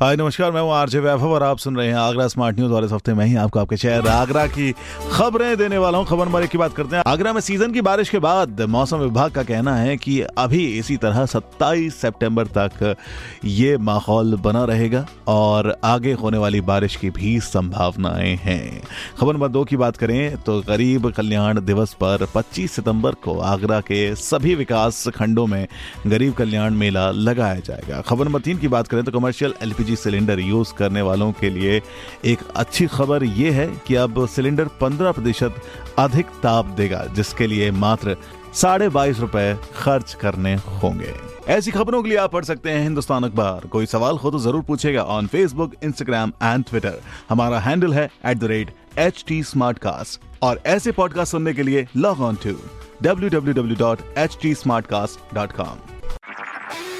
हाय, नमस्कार, मैं हूँ आरजे वैभव और आप सुन रहे हैं आगरा स्मार्ट न्यूज़ और इस हफ़्ते मैं ही आपको आपके शहर आगरा की खबरें देने वाला हूँ। खबर नंबर एक की बात करते हैं। आगरा में सीज़न की बारिश के बाद मौसम विभाग का कहना है कि अभी इसी तरह 27 सितंबर तक ये माहौल बना रहेगा और आगे होने वाली बारिश की भी संभावनाएँ हैं। खबर नंबर दो की बात करें तो गरीब कल्याण दिवस पर 25 सितंबर को आगरा के सभी विकास खंडों में गरीब कल्याण मेला लगाया जाएगा। खबर नंबर तीन की बात करें तो कमर्शियल एलपीजी सिलेंडर यूज़ करने वालों के लिए एक अच्छी खबर यह है कि अब सिलेंडर 15 प्रतिशत अधिक ताप देगा, जिसके लिए मात्र साढ़े बाईस रुपए खर्च करने होंगे। ऐसी खबरों के लिए आप पढ़ सकते हैं हिंदुस्तान अखबार। कोई सवाल हो तो ज़रूर पूछेगा on Facebook Instagram and Twitter हमारा हैंडल है at the rate H T और ऐसे पॉडकास्ट सुनने के लिए लॉग ऑन टू www.htsmartcast.com